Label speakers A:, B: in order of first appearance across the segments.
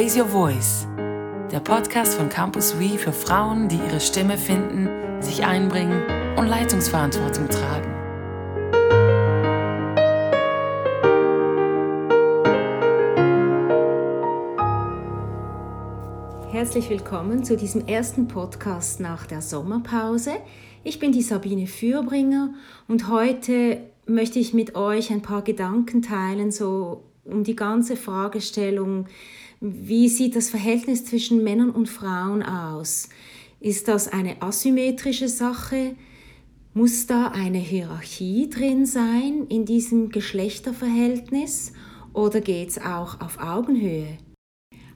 A: Raise Your Voice, der Podcast von Campus We für Frauen, die ihre Stimme finden, sich einbringen und Leitungsverantwortung tragen.
B: Herzlich willkommen zu diesem ersten Podcast nach der Sommerpause. Ich bin die Sabine Fürbringer und heute möchte ich mit euch ein paar Gedanken teilen, so um die ganze Fragestellung, wie sieht das Verhältnis zwischen Männern und Frauen aus? Ist das eine asymmetrische Sache? Muss da eine Hierarchie drin sein in diesem Geschlechterverhältnis oder geht es auch auf Augenhöhe?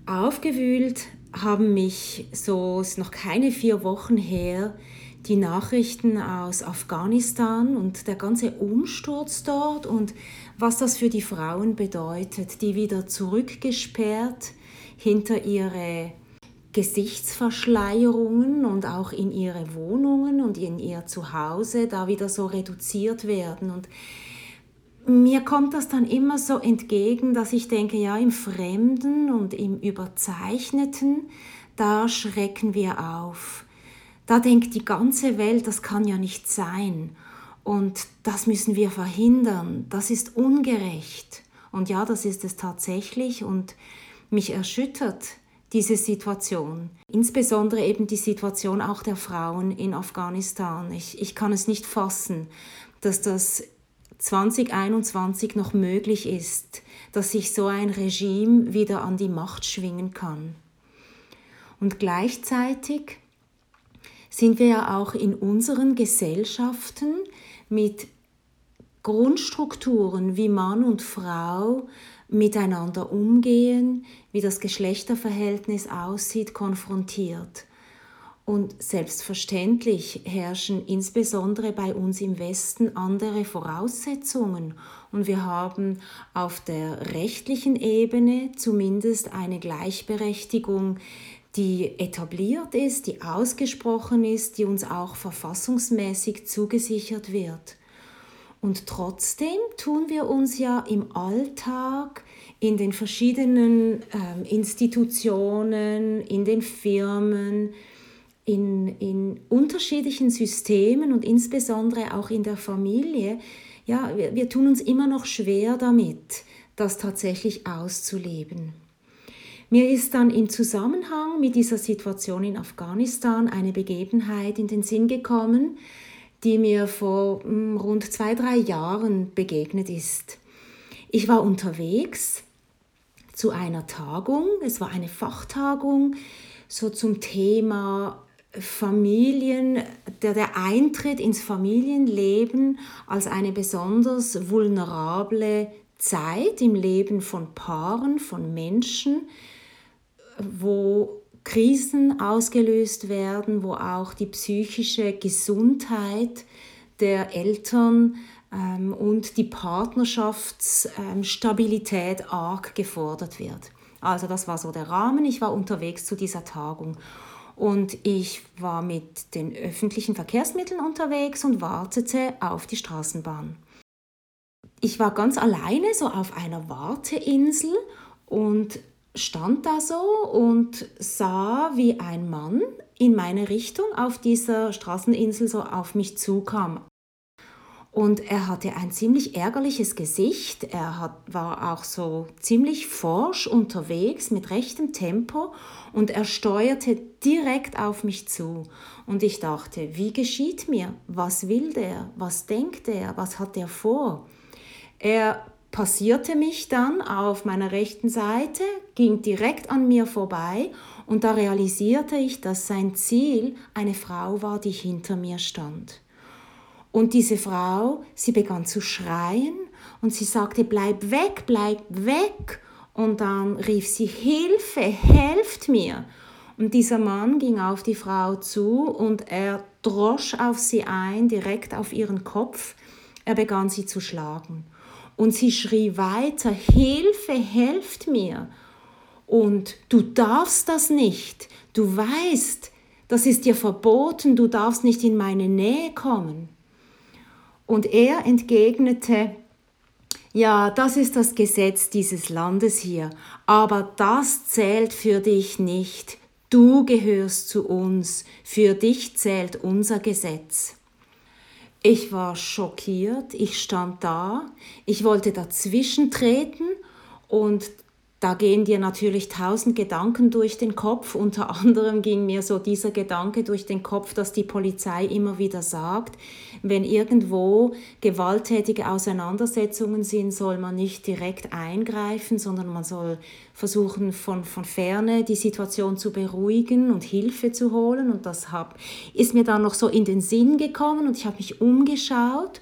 B: Aufgewühlt haben mich, so ist noch keine vier Wochen her, die Nachrichten aus Afghanistan und der ganze Umsturz dort und was das für die Frauen bedeutet, die wieder zurückgesperrt hinter ihre Gesichtsverschleierungen und auch in ihre Wohnungen und in ihr Zuhause da wieder so reduziert werden. Und mir kommt das dann immer so entgegen, dass ich denke, ja, im Fremden und im Überzeichneten, da schrecken wir auf. Da denkt die ganze Welt, das kann ja nicht sein. Und das müssen wir verhindern. Das ist ungerecht. Und ja, das ist es tatsächlich. Und mich erschüttert diese Situation. Insbesondere eben die Situation auch der Frauen in Afghanistan. Ich, ich kann es nicht fassen, dass das 2021 noch möglich ist, dass sich so ein Regime wieder an die Macht schwingen kann. Und gleichzeitig sind wir ja auch in unseren Gesellschaften mit Grundstrukturen, wie Mann und Frau miteinander umgehen, wie das Geschlechterverhältnis aussieht, konfrontiert. Und selbstverständlich herrschen insbesondere bei uns im Westen andere Voraussetzungen. Und wir haben auf der rechtlichen Ebene zumindest eine Gleichberechtigung, die etabliert ist, die ausgesprochen ist, die uns auch verfassungsmäßig zugesichert wird. Und trotzdem tun wir uns ja im Alltag, in den verschiedenen ähm, Institutionen, in den Firmen, in, in unterschiedlichen Systemen und insbesondere auch in der Familie, ja, wir, wir tun uns immer noch schwer damit, das tatsächlich auszuleben. Mir ist dann im Zusammenhang mit dieser Situation in Afghanistan eine Begebenheit in den Sinn gekommen, die mir vor hm, rund zwei, drei Jahren begegnet ist. Ich war unterwegs zu einer Tagung, es war eine Fachtagung, so zum Thema Familien, der, der Eintritt ins Familienleben als eine besonders vulnerable Zeit im Leben von Paaren, von Menschen, wo Krisen ausgelöst werden, wo auch die psychische Gesundheit der Eltern ähm, und die Partnerschaftsstabilität ähm, arg gefordert wird. Also das war so der Rahmen. Ich war unterwegs zu dieser Tagung und ich war mit den öffentlichen Verkehrsmitteln unterwegs und wartete auf die Straßenbahn. Ich war ganz alleine so auf einer Warteinsel und stand da so und sah, wie ein Mann in meine Richtung auf dieser Straßeninsel so auf mich zukam. Und er hatte ein ziemlich ärgerliches Gesicht. Er hat, war auch so ziemlich forsch unterwegs mit rechtem Tempo und er steuerte direkt auf mich zu. Und ich dachte, wie geschieht mir? Was will der? Was denkt er? Was hat er vor? Er passierte mich dann auf meiner rechten Seite, ging direkt an mir vorbei und da realisierte ich, dass sein Ziel eine Frau war, die hinter mir stand. Und diese Frau, sie begann zu schreien und sie sagte, bleib weg, bleib weg. Und dann rief sie, Hilfe, helft mir. Und dieser Mann ging auf die Frau zu und er drosch auf sie ein, direkt auf ihren Kopf. Er begann sie zu schlagen. Und sie schrie weiter, Hilfe, helft mir. Und du darfst das nicht. Du weißt, das ist dir verboten, du darfst nicht in meine Nähe kommen. Und er entgegnete, ja, das ist das Gesetz dieses Landes hier, aber das zählt für dich nicht. Du gehörst zu uns, für dich zählt unser Gesetz. Ich war schockiert, ich stand da, ich wollte dazwischen treten. Und da gehen dir natürlich tausend Gedanken durch den Kopf. Unter anderem ging mir so dieser Gedanke durch den Kopf, dass die Polizei immer wieder sagt, wenn irgendwo gewalttätige Auseinandersetzungen sind, soll man nicht direkt eingreifen, sondern man soll versuchen, von, von ferne die Situation zu beruhigen und Hilfe zu holen. Und das hab, ist mir dann noch so in den Sinn gekommen und ich habe mich umgeschaut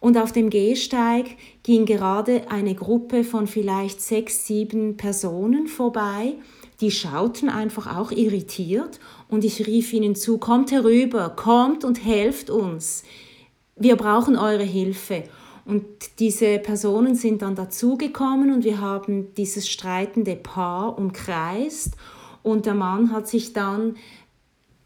B: und auf dem Gehsteig ging gerade eine Gruppe von vielleicht sechs, sieben Personen vorbei. Die schauten einfach auch irritiert und ich rief ihnen zu, kommt herüber, kommt und helft uns. Wir brauchen eure Hilfe. Und diese Personen sind dann dazugekommen und wir haben dieses streitende Paar umkreist und der Mann hat sich dann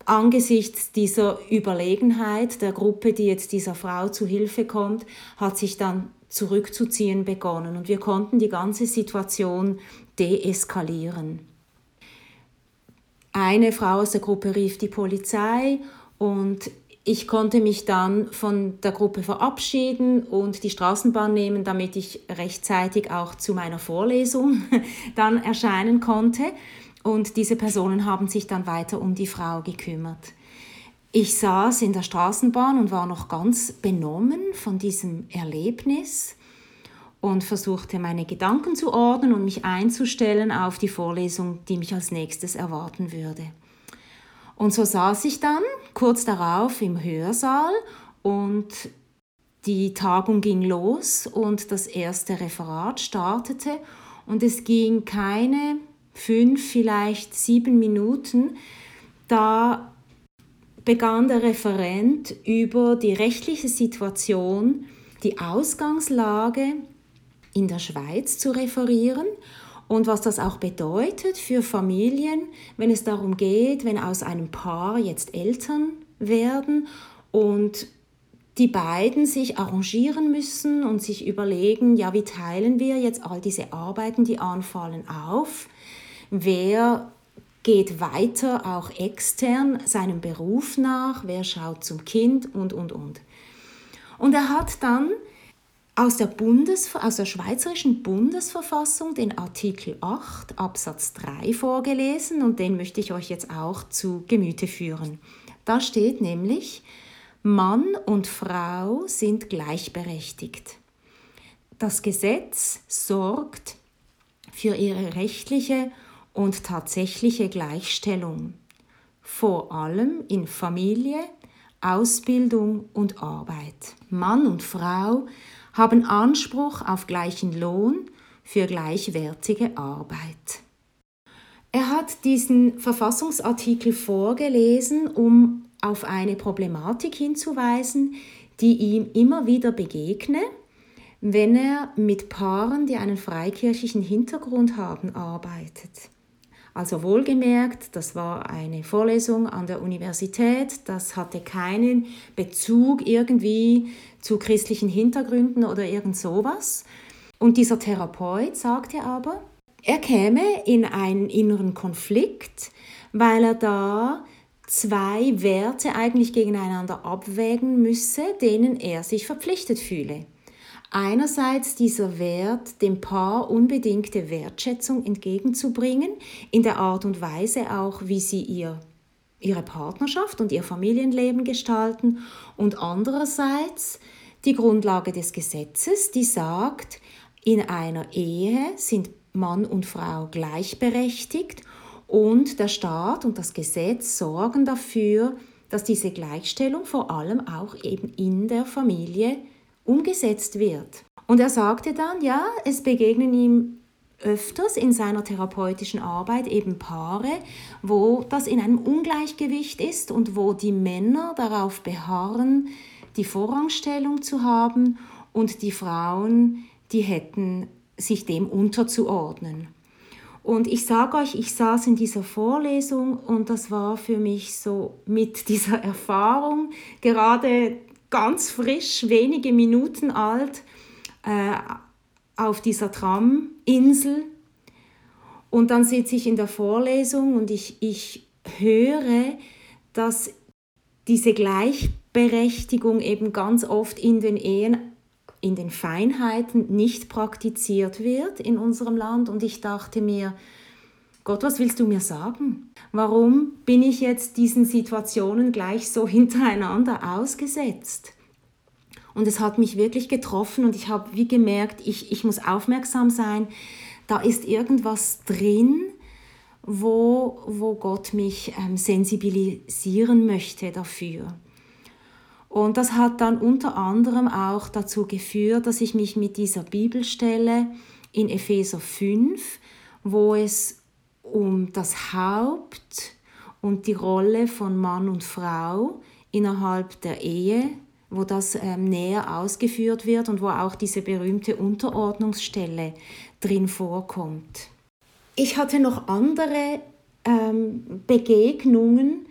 B: angesichts dieser Überlegenheit der Gruppe, die jetzt dieser Frau zu Hilfe kommt, hat sich dann zurückzuziehen begonnen und wir konnten die ganze Situation deeskalieren. Eine Frau aus der Gruppe rief die Polizei und ich konnte mich dann von der Gruppe verabschieden und die Straßenbahn nehmen, damit ich rechtzeitig auch zu meiner Vorlesung dann erscheinen konnte. Und diese Personen haben sich dann weiter um die Frau gekümmert. Ich saß in der Straßenbahn und war noch ganz benommen von diesem Erlebnis und versuchte meine Gedanken zu ordnen und mich einzustellen auf die Vorlesung, die mich als nächstes erwarten würde. Und so saß ich dann kurz darauf im Hörsaal und die Tagung ging los und das erste Referat startete. Und es ging keine fünf, vielleicht sieben Minuten, da begann der Referent über die rechtliche Situation, die Ausgangslage in der Schweiz zu referieren und was das auch bedeutet für Familien, wenn es darum geht, wenn aus einem Paar jetzt Eltern werden und die beiden sich arrangieren müssen und sich überlegen, ja, wie teilen wir jetzt all diese Arbeiten, die anfallen, auf? Wer geht weiter auch extern seinem Beruf nach? Wer schaut zum Kind und, und, und. Und er hat dann aus der, Bundes, aus der Schweizerischen Bundesverfassung den Artikel 8 Absatz 3 vorgelesen und den möchte ich euch jetzt auch zu Gemüte führen. Da steht nämlich, Mann und Frau sind gleichberechtigt. Das Gesetz sorgt für ihre rechtliche und tatsächliche Gleichstellung, vor allem in Familie, Ausbildung und Arbeit. Mann und Frau haben Anspruch auf gleichen Lohn für gleichwertige Arbeit. Er hat diesen Verfassungsartikel vorgelesen, um auf eine Problematik hinzuweisen, die ihm immer wieder begegne, wenn er mit Paaren, die einen freikirchlichen Hintergrund haben, arbeitet. Also wohlgemerkt, das war eine Vorlesung an der Universität, das hatte keinen Bezug irgendwie zu christlichen Hintergründen oder irgend sowas. Und dieser Therapeut sagte aber, er käme in einen inneren Konflikt, weil er da zwei Werte eigentlich gegeneinander abwägen müsse, denen er sich verpflichtet fühle. Einerseits dieser Wert, dem Paar unbedingte Wertschätzung entgegenzubringen, in der Art und Weise auch, wie sie ihr, ihre Partnerschaft und ihr Familienleben gestalten, und andererseits die Grundlage des Gesetzes, die sagt, in einer Ehe sind Mann und Frau gleichberechtigt und der Staat und das Gesetz sorgen dafür, dass diese Gleichstellung vor allem auch eben in der Familie umgesetzt wird. Und er sagte dann, ja, es begegnen ihm öfters in seiner therapeutischen Arbeit eben Paare, wo das in einem Ungleichgewicht ist und wo die Männer darauf beharren, die Vorrangstellung zu haben und die Frauen, die hätten sich dem unterzuordnen. Und ich sage euch, ich saß in dieser Vorlesung und das war für mich so mit dieser Erfahrung gerade ganz frisch, wenige Minuten alt, äh, auf dieser Traminsel und dann sitze ich in der Vorlesung und ich, ich höre, dass diese Gleichberechtigung eben ganz oft in den Ehen, in den Feinheiten nicht praktiziert wird in unserem Land. Und ich dachte mir, Gott, was willst du mir sagen? Warum bin ich jetzt diesen Situationen gleich so hintereinander ausgesetzt? Und es hat mich wirklich getroffen und ich habe wie gemerkt, ich, ich muss aufmerksam sein. Da ist irgendwas drin, wo, wo Gott mich ähm, sensibilisieren möchte dafür. Und das hat dann unter anderem auch dazu geführt, dass ich mich mit dieser Bibelstelle in Epheser 5, wo es um das Haupt und die Rolle von Mann und Frau innerhalb der Ehe, wo das ähm, näher ausgeführt wird und wo auch diese berühmte Unterordnungsstelle drin vorkommt. Ich hatte noch andere ähm, Begegnungen,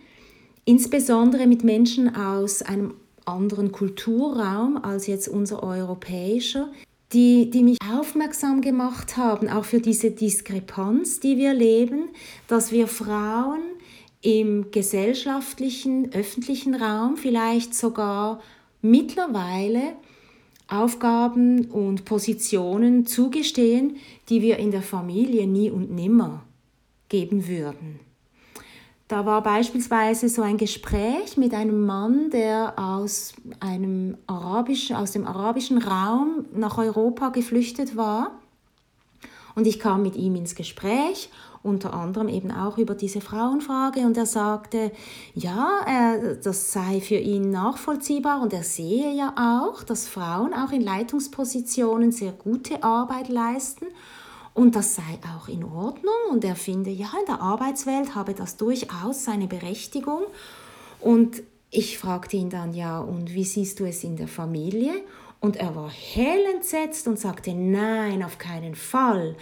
B: insbesondere mit Menschen aus einem anderen Kulturraum als jetzt unser europäischer, die, die mich aufmerksam gemacht haben, auch für diese Diskrepanz, die wir leben, dass wir Frauen im gesellschaftlichen, öffentlichen Raum vielleicht sogar mittlerweile Aufgaben und Positionen zugestehen, die wir in der Familie nie und nimmer geben würden. Da war beispielsweise so ein Gespräch mit einem Mann, der aus, einem arabischen, aus dem arabischen Raum nach Europa geflüchtet war. Und ich kam mit ihm ins Gespräch unter anderem eben auch über diese Frauenfrage. Und er sagte, ja, äh, das sei für ihn nachvollziehbar. Und er sehe ja auch, dass Frauen auch in Leitungspositionen sehr gute Arbeit leisten. Und das sei auch in Ordnung. Und er finde, ja, in der Arbeitswelt habe das durchaus seine Berechtigung. Und ich fragte ihn dann, ja, und wie siehst du es in der Familie? Und er war hell entsetzt und sagte, nein, auf keinen Fall.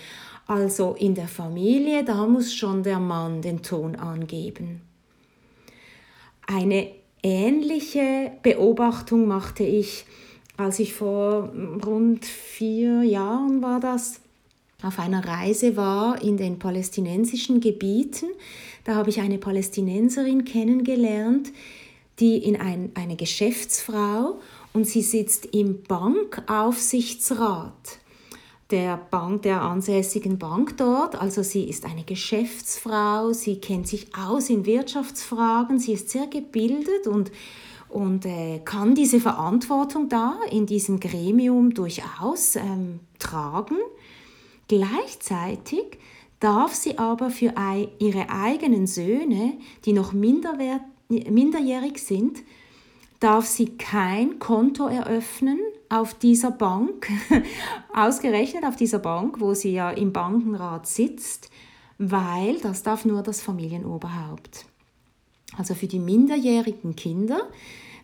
B: Also in der Familie, da muss schon der Mann den Ton angeben. Eine ähnliche Beobachtung machte ich, als ich vor rund vier Jahren war das, auf einer Reise war in den palästinensischen Gebieten. Da habe ich eine Palästinenserin kennengelernt, die in ein, eine Geschäftsfrau und sie sitzt im Bankaufsichtsrat der Bank, der ansässigen Bank dort. Also sie ist eine Geschäftsfrau, sie kennt sich aus in Wirtschaftsfragen, sie ist sehr gebildet und, und äh, kann diese Verantwortung da in diesem Gremium durchaus ähm, tragen. Gleichzeitig darf sie aber für ihre eigenen Söhne, die noch minderjährig sind, darf sie kein Konto eröffnen auf dieser Bank, ausgerechnet auf dieser Bank, wo sie ja im Bankenrat sitzt, weil das darf nur das Familienoberhaupt. Also für die minderjährigen Kinder,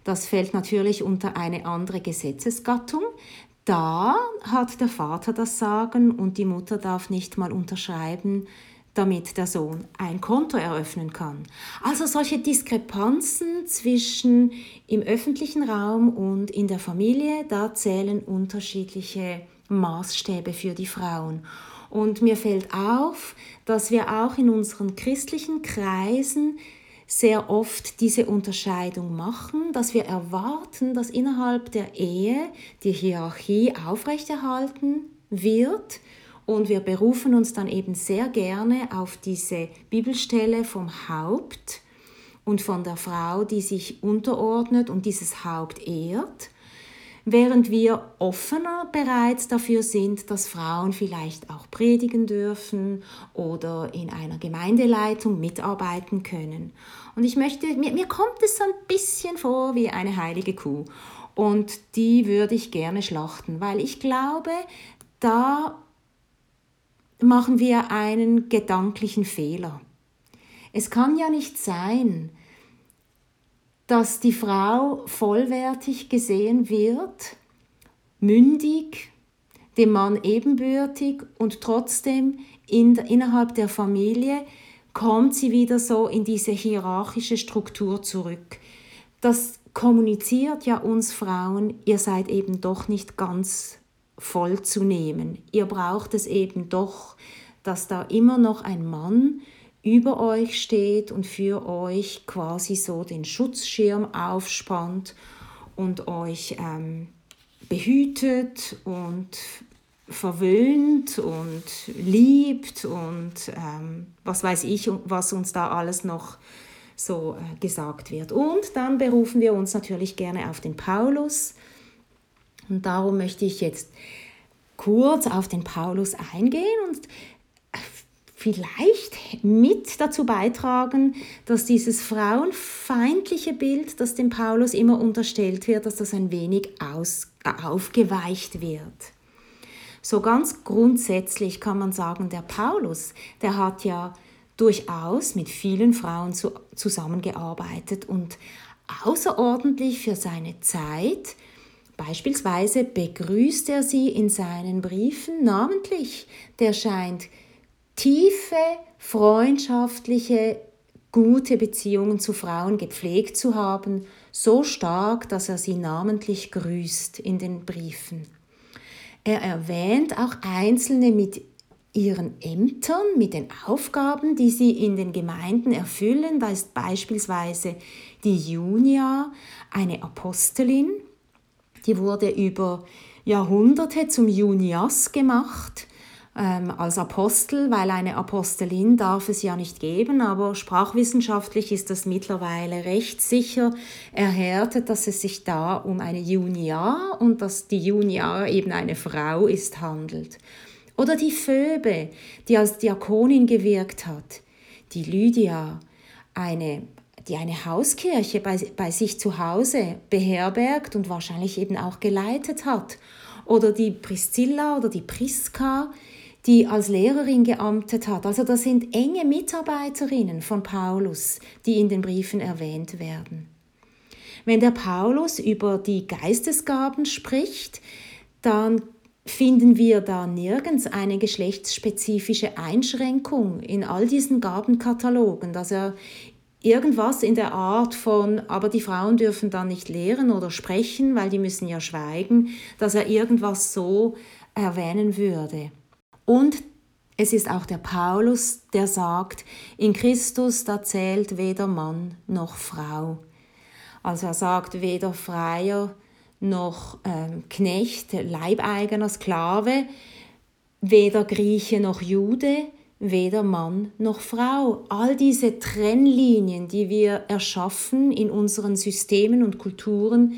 B: das fällt natürlich unter eine andere Gesetzesgattung. Da hat der Vater das Sagen und die Mutter darf nicht mal unterschreiben, damit der Sohn ein Konto eröffnen kann. Also solche Diskrepanzen zwischen im öffentlichen Raum und in der Familie, da zählen unterschiedliche Maßstäbe für die Frauen. Und mir fällt auf, dass wir auch in unseren christlichen Kreisen sehr oft diese Unterscheidung machen, dass wir erwarten, dass innerhalb der Ehe die Hierarchie aufrechterhalten wird und wir berufen uns dann eben sehr gerne auf diese Bibelstelle vom Haupt und von der Frau, die sich unterordnet und dieses Haupt ehrt, während wir offener bereits dafür sind, dass Frauen vielleicht auch predigen dürfen oder in einer Gemeindeleitung mitarbeiten können. Und ich möchte, mir, mir kommt es so ein bisschen vor wie eine heilige Kuh. Und die würde ich gerne schlachten, weil ich glaube, da machen wir einen gedanklichen Fehler. Es kann ja nicht sein, dass die Frau vollwertig gesehen wird, mündig, dem Mann ebenbürtig und trotzdem in, innerhalb der Familie kommt sie wieder so in diese hierarchische Struktur zurück. Das kommuniziert ja uns Frauen, ihr seid eben doch nicht ganz vollzunehmen. Ihr braucht es eben doch, dass da immer noch ein Mann über euch steht und für euch quasi so den Schutzschirm aufspannt und euch ähm, behütet und verwöhnt und liebt und ähm, was weiß ich, was uns da alles noch so äh, gesagt wird. Und dann berufen wir uns natürlich gerne auf den Paulus. Und darum möchte ich jetzt kurz auf den Paulus eingehen und äh, vielleicht mit dazu beitragen, dass dieses frauenfeindliche Bild, das dem Paulus immer unterstellt wird, dass das ein wenig aus, äh, aufgeweicht wird. So ganz grundsätzlich kann man sagen, der Paulus, der hat ja durchaus mit vielen Frauen zu, zusammengearbeitet und außerordentlich für seine Zeit. Beispielsweise begrüßt er sie in seinen Briefen namentlich. Der scheint tiefe, freundschaftliche, gute Beziehungen zu Frauen gepflegt zu haben, so stark, dass er sie namentlich grüßt in den Briefen. Er erwähnt auch Einzelne mit ihren Ämtern, mit den Aufgaben, die sie in den Gemeinden erfüllen. Da ist beispielsweise die Junia eine Apostelin, die wurde über Jahrhunderte zum Junias gemacht ähm, als Apostel, weil eine Apostelin darf es ja nicht geben, aber sprachwissenschaftlich ist das mittlerweile recht sicher erhärtet, dass es sich da um eine Junia und dass die Junia eben eine Frau ist handelt. Oder die Phoebe, die als Diakonin gewirkt hat, die Lydia, eine die eine Hauskirche bei, bei sich zu Hause beherbergt und wahrscheinlich eben auch geleitet hat. Oder die Priscilla oder die Priska, die als Lehrerin geamtet hat. Also das sind enge Mitarbeiterinnen von Paulus, die in den Briefen erwähnt werden. Wenn der Paulus über die Geistesgaben spricht, dann finden wir da nirgends eine geschlechtsspezifische Einschränkung in all diesen Gabenkatalogen, dass er irgendwas in der Art von, aber die Frauen dürfen dann nicht lehren oder sprechen, weil die müssen ja schweigen, dass er irgendwas so erwähnen würde. Und es ist auch der Paulus, der sagt, in Christus da zählt weder Mann noch Frau. Also er sagt weder Freier noch ähm, Knecht, Leibeigener, Sklave, weder Grieche noch Jude, weder Mann noch Frau. All diese Trennlinien, die wir erschaffen in unseren Systemen und Kulturen,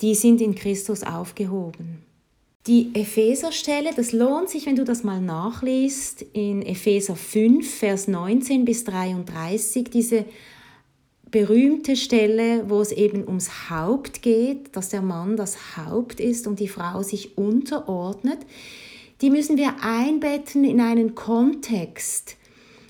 B: die sind in Christus aufgehoben. Die Epheserstelle, das lohnt sich, wenn du das mal nachliest, in Epheser 5, Vers 19 bis 33, diese berühmte Stelle, wo es eben ums Haupt geht, dass der Mann das Haupt ist und die Frau sich unterordnet, die müssen wir einbetten in einen Kontext,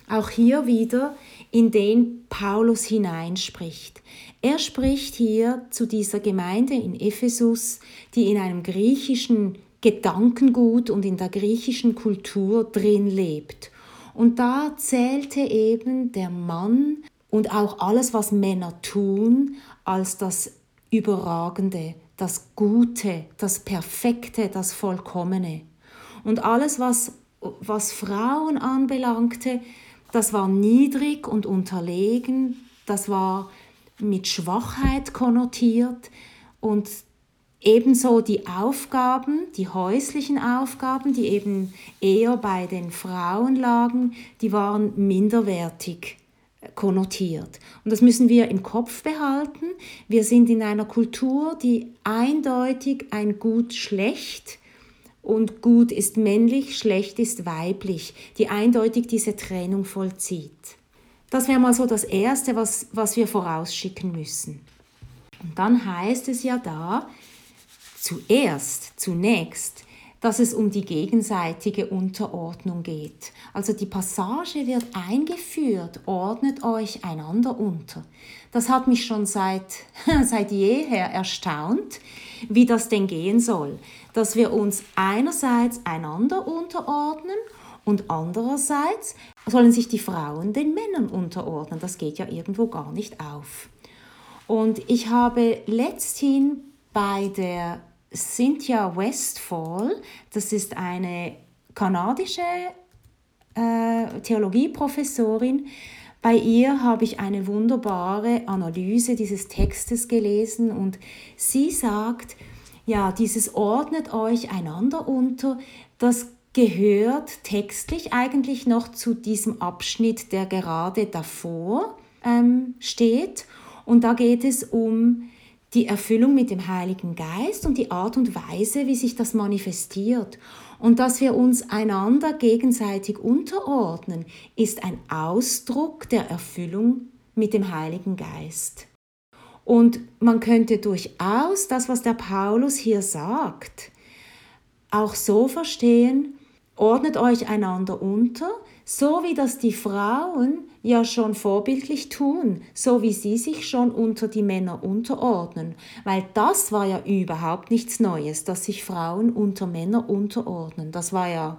B: auch hier wieder, in den Paulus hineinspricht. Er spricht hier zu dieser Gemeinde in Ephesus, die in einem griechischen Gedankengut und in der griechischen Kultur drin lebt. Und da zählte eben der Mann und auch alles, was Männer tun, als das Überragende, das Gute, das Perfekte, das Vollkommene. Und alles, was, was Frauen anbelangte, das war niedrig und unterlegen, das war mit Schwachheit konnotiert und Ebenso die Aufgaben, die häuslichen Aufgaben, die eben eher bei den Frauen lagen, die waren minderwertig konnotiert. Und das müssen wir im Kopf behalten. Wir sind in einer Kultur, die eindeutig ein Gut-Schlecht und Gut ist männlich, schlecht ist weiblich, die eindeutig diese Trennung vollzieht. Das wäre mal so das Erste, was, was wir vorausschicken müssen. Und dann heißt es ja da, zuerst, zunächst, dass es um die gegenseitige Unterordnung geht. Also die Passage wird eingeführt, ordnet euch einander unter. Das hat mich schon seit, seit jeher erstaunt, wie das denn gehen soll. Dass wir uns einerseits einander unterordnen und andererseits sollen sich die Frauen den Männern unterordnen. Das geht ja irgendwo gar nicht auf. Und ich habe letzthin bei der Cynthia Westfall, das ist eine kanadische äh, Theologieprofessorin. Bei ihr habe ich eine wunderbare Analyse dieses Textes gelesen und sie sagt, ja, dieses ordnet euch einander unter, das gehört textlich eigentlich noch zu diesem Abschnitt, der gerade davor ähm, steht. Und da geht es um die Erfüllung mit dem Heiligen Geist und die Art und Weise, wie sich das manifestiert. Und dass wir uns einander gegenseitig unterordnen, ist ein Ausdruck der Erfüllung mit dem Heiligen Geist. Und man könnte durchaus das, was der Paulus hier sagt, auch so verstehen, ordnet euch einander unter, so wie das die Frauen ja schon vorbildlich tun, so wie sie sich schon unter die Männer unterordnen, weil das war ja überhaupt nichts Neues, dass sich Frauen unter Männer unterordnen. Das war ja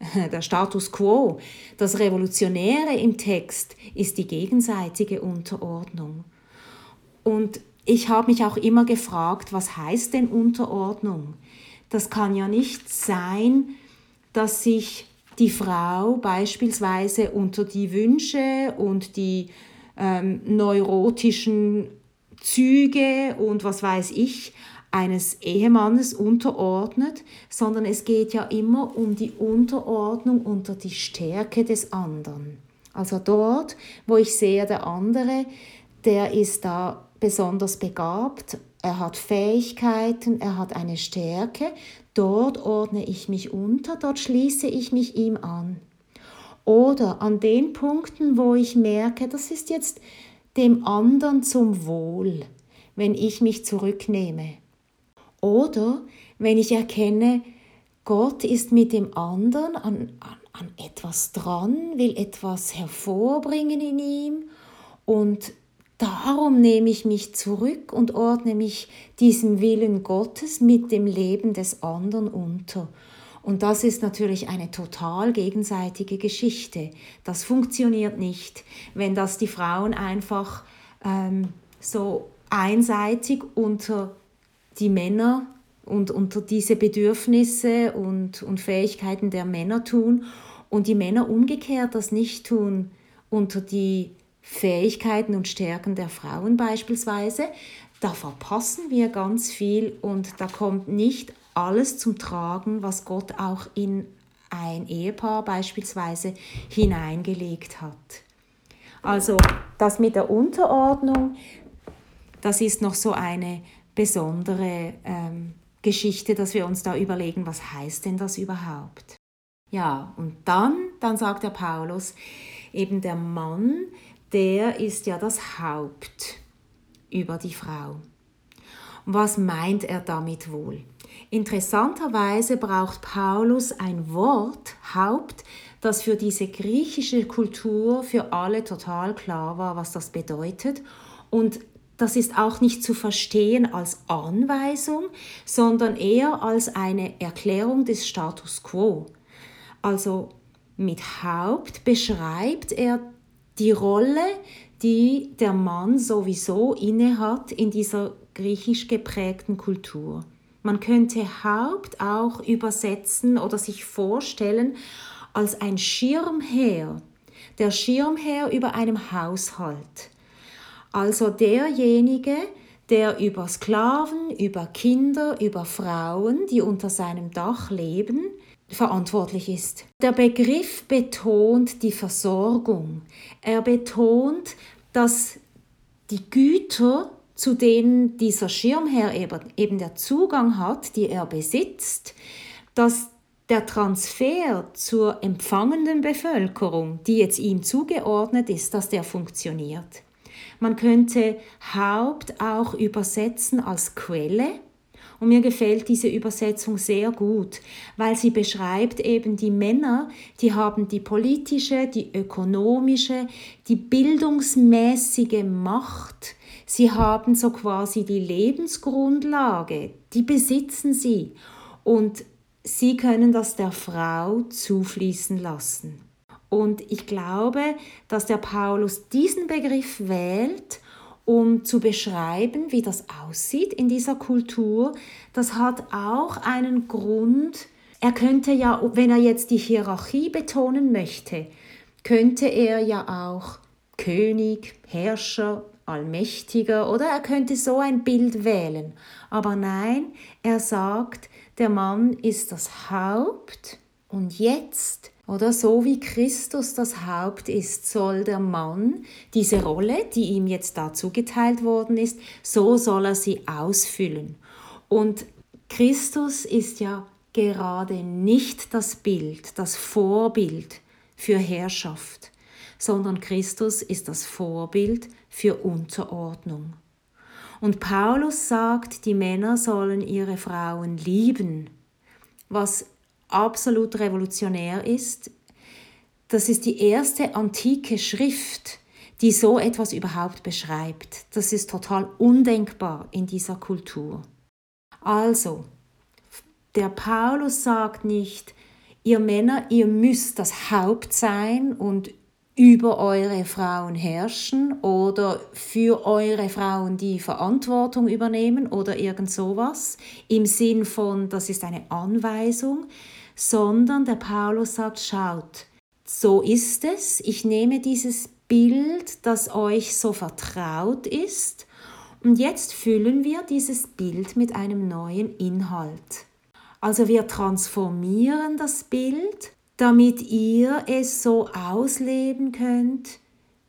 B: der Status quo. Das Revolutionäre im Text ist die gegenseitige Unterordnung. Und ich habe mich auch immer gefragt, was heißt denn Unterordnung? Das kann ja nicht sein, dass sich die Frau beispielsweise unter die Wünsche und die ähm, neurotischen Züge und was weiß ich eines Ehemannes unterordnet, sondern es geht ja immer um die Unterordnung unter die Stärke des anderen. Also dort, wo ich sehe, der andere, der ist da besonders begabt, er hat Fähigkeiten, er hat eine Stärke, dort ordne ich mich unter, dort schließe ich mich ihm an. Oder an den Punkten, wo ich merke, das ist jetzt dem anderen zum Wohl, wenn ich mich zurücknehme. Oder wenn ich erkenne, Gott ist mit dem anderen an, an, an etwas dran, will etwas hervorbringen in ihm und Darum nehme ich mich zurück und ordne mich diesem Willen Gottes mit dem Leben des anderen unter. Und das ist natürlich eine total gegenseitige Geschichte. Das funktioniert nicht, wenn das die Frauen einfach ähm, so einseitig unter die Männer und unter diese Bedürfnisse und, und Fähigkeiten der Männer tun und die Männer umgekehrt das nicht tun unter die Fähigkeiten und Stärken der Frauen beispielsweise, da verpassen wir ganz viel und da kommt nicht alles zum Tragen, was Gott auch in ein Ehepaar beispielsweise hineingelegt hat. Also das mit der Unterordnung, das ist noch so eine besondere ähm, Geschichte, dass wir uns da überlegen, was heißt denn das überhaupt? Ja, und dann, dann sagt der Paulus, eben der Mann, der ist ja das Haupt über die Frau. was meint er damit wohl? Interessanterweise braucht Paulus ein Wort, Haupt, das für diese griechische Kultur für alle total klar war, was das bedeutet. Und das ist auch nicht zu verstehen als Anweisung, sondern eher als eine Erklärung des Status quo. Also mit Haupt beschreibt er die Rolle, die der Mann sowieso innehat in dieser griechisch geprägten Kultur. Man könnte Haupt auch übersetzen oder sich vorstellen als ein Schirmherr, der Schirmherr über einem Haushalt. Also derjenige, der über Sklaven, über Kinder, über Frauen, die unter seinem Dach leben, verantwortlich ist. Der Begriff betont die Versorgung. Er betont, dass die Güter, zu denen dieser Schirmherr eben der Zugang hat, die er besitzt, dass der Transfer zur empfangenden Bevölkerung, die jetzt ihm zugeordnet ist, dass der funktioniert. Man könnte Haupt auch übersetzen als Quelle und mir gefällt diese Übersetzung sehr gut, weil sie beschreibt eben die Männer, die haben die politische, die ökonomische, die bildungsmäßige Macht. Sie haben so quasi die Lebensgrundlage, die besitzen sie. Und sie können das der Frau zufließen lassen. Und ich glaube, dass der Paulus diesen Begriff wählt, um zu beschreiben, wie das aussieht in dieser Kultur. Das hat auch einen Grund. Er könnte ja, wenn er jetzt die Hierarchie betonen möchte, könnte er ja auch König, Herrscher, Allmächtiger oder er könnte so ein Bild wählen. Aber nein, er sagt, der Mann ist das Haupt und jetzt oder so wie Christus das Haupt ist, soll der Mann diese Rolle, die ihm jetzt dazu geteilt worden ist, so soll er sie ausfüllen. Und Christus ist ja gerade nicht das Bild, das Vorbild für Herrschaft, sondern Christus ist das Vorbild für Unterordnung. Und Paulus sagt, die Männer sollen ihre Frauen lieben, was absolut revolutionär ist. Das ist die erste antike Schrift, die so etwas überhaupt beschreibt. Das ist total undenkbar in dieser Kultur. Also, der Paulus sagt nicht, ihr Männer, ihr müsst das Haupt sein und über eure Frauen herrschen oder für eure Frauen die Verantwortung übernehmen oder irgend sowas im Sinn von, das ist eine Anweisung, sondern der Paulus sagt, schaut, so ist es, ich nehme dieses Bild, das euch so vertraut ist, und jetzt füllen wir dieses Bild mit einem neuen Inhalt. Also wir transformieren das Bild, damit ihr es so ausleben könnt,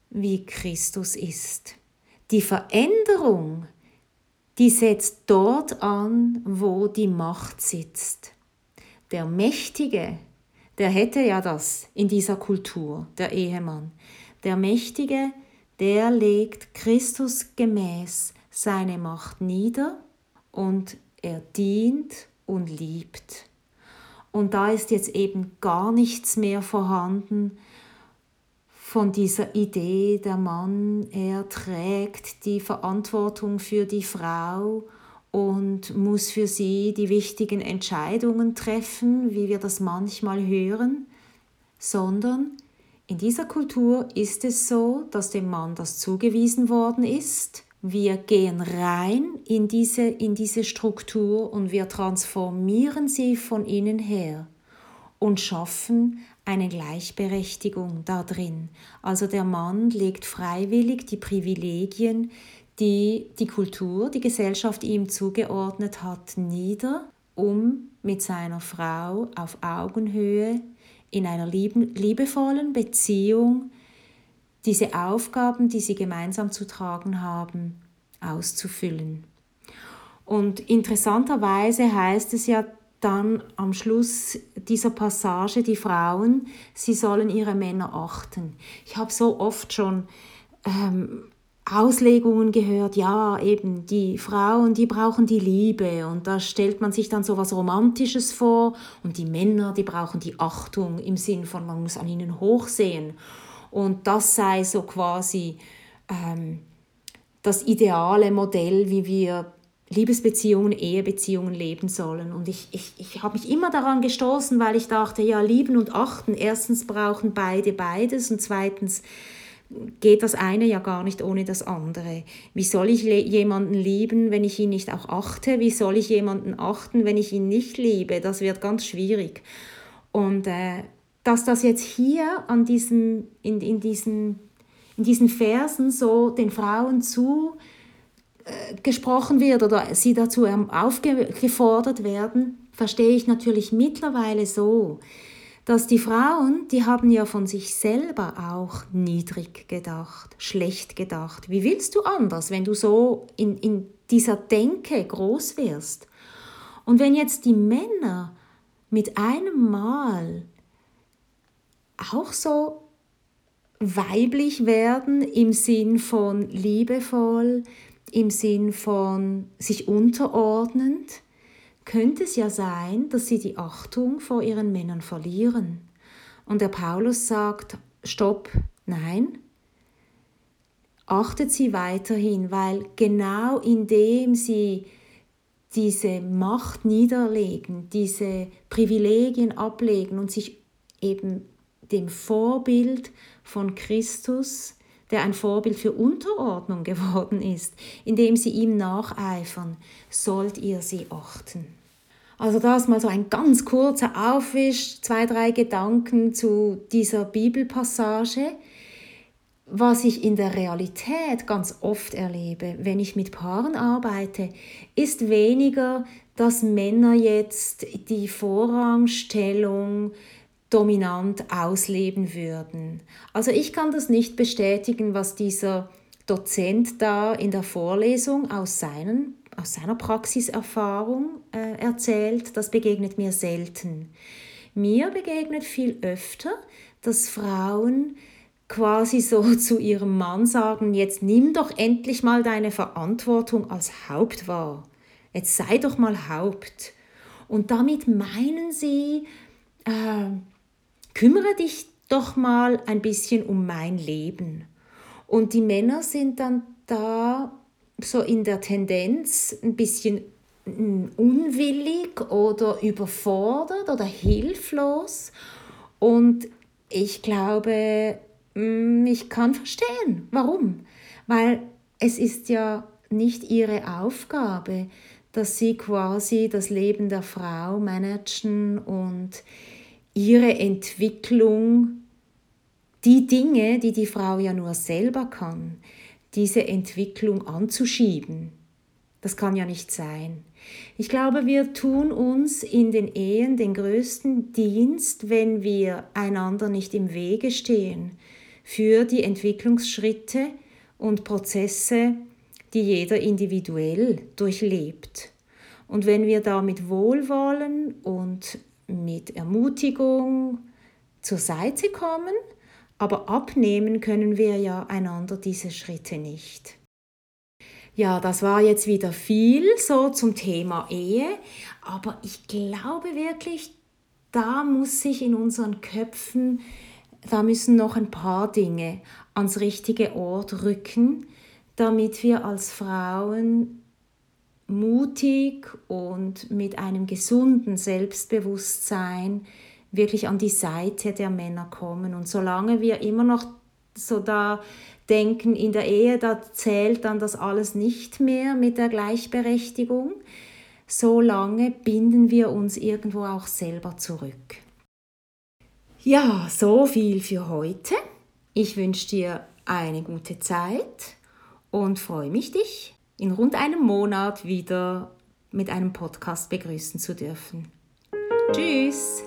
B: wie Christus ist. Die Veränderung, die setzt dort an, wo die Macht sitzt. Der Mächtige, der hätte ja das in dieser Kultur, der Ehemann. Der Mächtige, der legt Christus gemäß seine Macht nieder und er dient und liebt. Und da ist jetzt eben gar nichts mehr vorhanden von dieser Idee, der Mann, er trägt die Verantwortung für die Frau und muss für sie die wichtigen Entscheidungen treffen, wie wir das manchmal hören, sondern in dieser Kultur ist es so, dass dem Mann das zugewiesen worden ist. Wir gehen rein in diese, in diese Struktur und wir transformieren sie von innen her und schaffen eine Gleichberechtigung da drin. Also der Mann legt freiwillig die Privilegien, die die Kultur, die Gesellschaft ihm zugeordnet hat, nieder, um mit seiner Frau auf Augenhöhe in einer liebevollen Beziehung diese Aufgaben, die sie gemeinsam zu tragen haben, auszufüllen. Und interessanterweise heißt es ja dann am Schluss dieser Passage, die Frauen, sie sollen ihre Männer achten. Ich habe so oft schon ähm, Auslegungen gehört, ja, eben die Frauen, die brauchen die Liebe. Und da stellt man sich dann so was Romantisches vor. Und die Männer, die brauchen die Achtung im Sinn von, man muss an ihnen hochsehen. Und das sei so quasi ähm, das ideale Modell, wie wir Liebesbeziehungen, Ehebeziehungen leben sollen. Und ich, ich, ich habe mich immer daran gestoßen, weil ich dachte, ja, lieben und achten, erstens brauchen beide beides und zweitens geht das eine ja gar nicht ohne das andere. Wie soll ich jemanden lieben, wenn ich ihn nicht auch achte? Wie soll ich jemanden achten, wenn ich ihn nicht liebe? Das wird ganz schwierig. Und äh, dass das jetzt hier an diesem, in, in, diesen, in diesen Versen so den Frauen zu äh, gesprochen wird oder sie dazu aufgefordert werden, verstehe ich natürlich mittlerweile so, dass die Frauen, die haben ja von sich selber auch niedrig gedacht, schlecht gedacht. Wie willst du anders, wenn du so in, in dieser Denke groß wirst? Und wenn jetzt die Männer mit einem Mal auch so weiblich werden im Sinn von liebevoll, im Sinn von sich unterordnend, könnte es ja sein, dass sie die Achtung vor ihren Männern verlieren. Und der Paulus sagt, stopp, nein, achtet sie weiterhin, weil genau indem sie diese Macht niederlegen, diese Privilegien ablegen und sich eben dem Vorbild von Christus der ein Vorbild für Unterordnung geworden ist, indem sie ihm nacheifern, sollt ihr sie achten. Also das mal so ein ganz kurzer Aufwisch, zwei, drei Gedanken zu dieser Bibelpassage. Was ich in der Realität ganz oft erlebe, wenn ich mit Paaren arbeite, ist weniger, dass Männer jetzt die Vorrangstellung dominant ausleben würden. Also ich kann das nicht bestätigen, was dieser Dozent da in der Vorlesung aus, seinen, aus seiner Praxiserfahrung äh, erzählt. Das begegnet mir selten. Mir begegnet viel öfter, dass Frauen quasi so zu ihrem Mann sagen, jetzt nimm doch endlich mal deine Verantwortung als Haupt wahr. Jetzt sei doch mal Haupt. Und damit meinen sie, äh, kümmere dich doch mal ein bisschen um mein Leben. Und die Männer sind dann da so in der Tendenz ein bisschen mm, unwillig oder überfordert oder hilflos. Und ich glaube, Mm, ich kann verstehen. Warum? Weil es ist ja nicht ihre Aufgabe, dass sie quasi das Leben der Frau managen und ihre Entwicklung, die Dinge, die die Frau ja nur selber kann, diese Entwicklung anzuschieben. Das kann ja nicht sein. Ich glaube, wir tun uns in den Ehen den größten Dienst, wenn wir einander nicht im Wege stehen, für die Entwicklungsschritte und Prozesse, die jeder individuell durchlebt. Und wenn wir da mit Wohlwollen und mit Ermutigung zur Seite kommen, aber abnehmen können wir ja einander diese Schritte nicht. Ja, das war jetzt wieder viel so zum Thema Ehe, aber ich glaube wirklich, da muss sich in unseren Köpfen da müssen noch ein paar Dinge ans richtige Ort rücken, damit wir als Frauen mutig und mit einem gesunden Selbstbewusstsein wirklich an die Seite der Männer kommen. Und solange wir immer noch so da denken, in der Ehe, da zählt dann das alles nicht mehr mit der Gleichberechtigung, solange binden wir uns irgendwo auch selber zurück. Ja, so viel für heute. Ich wünsche dir eine gute Zeit und freue mich, dich in rund einem Monat wieder mit einem Podcast begrüßen zu dürfen. Tschüss!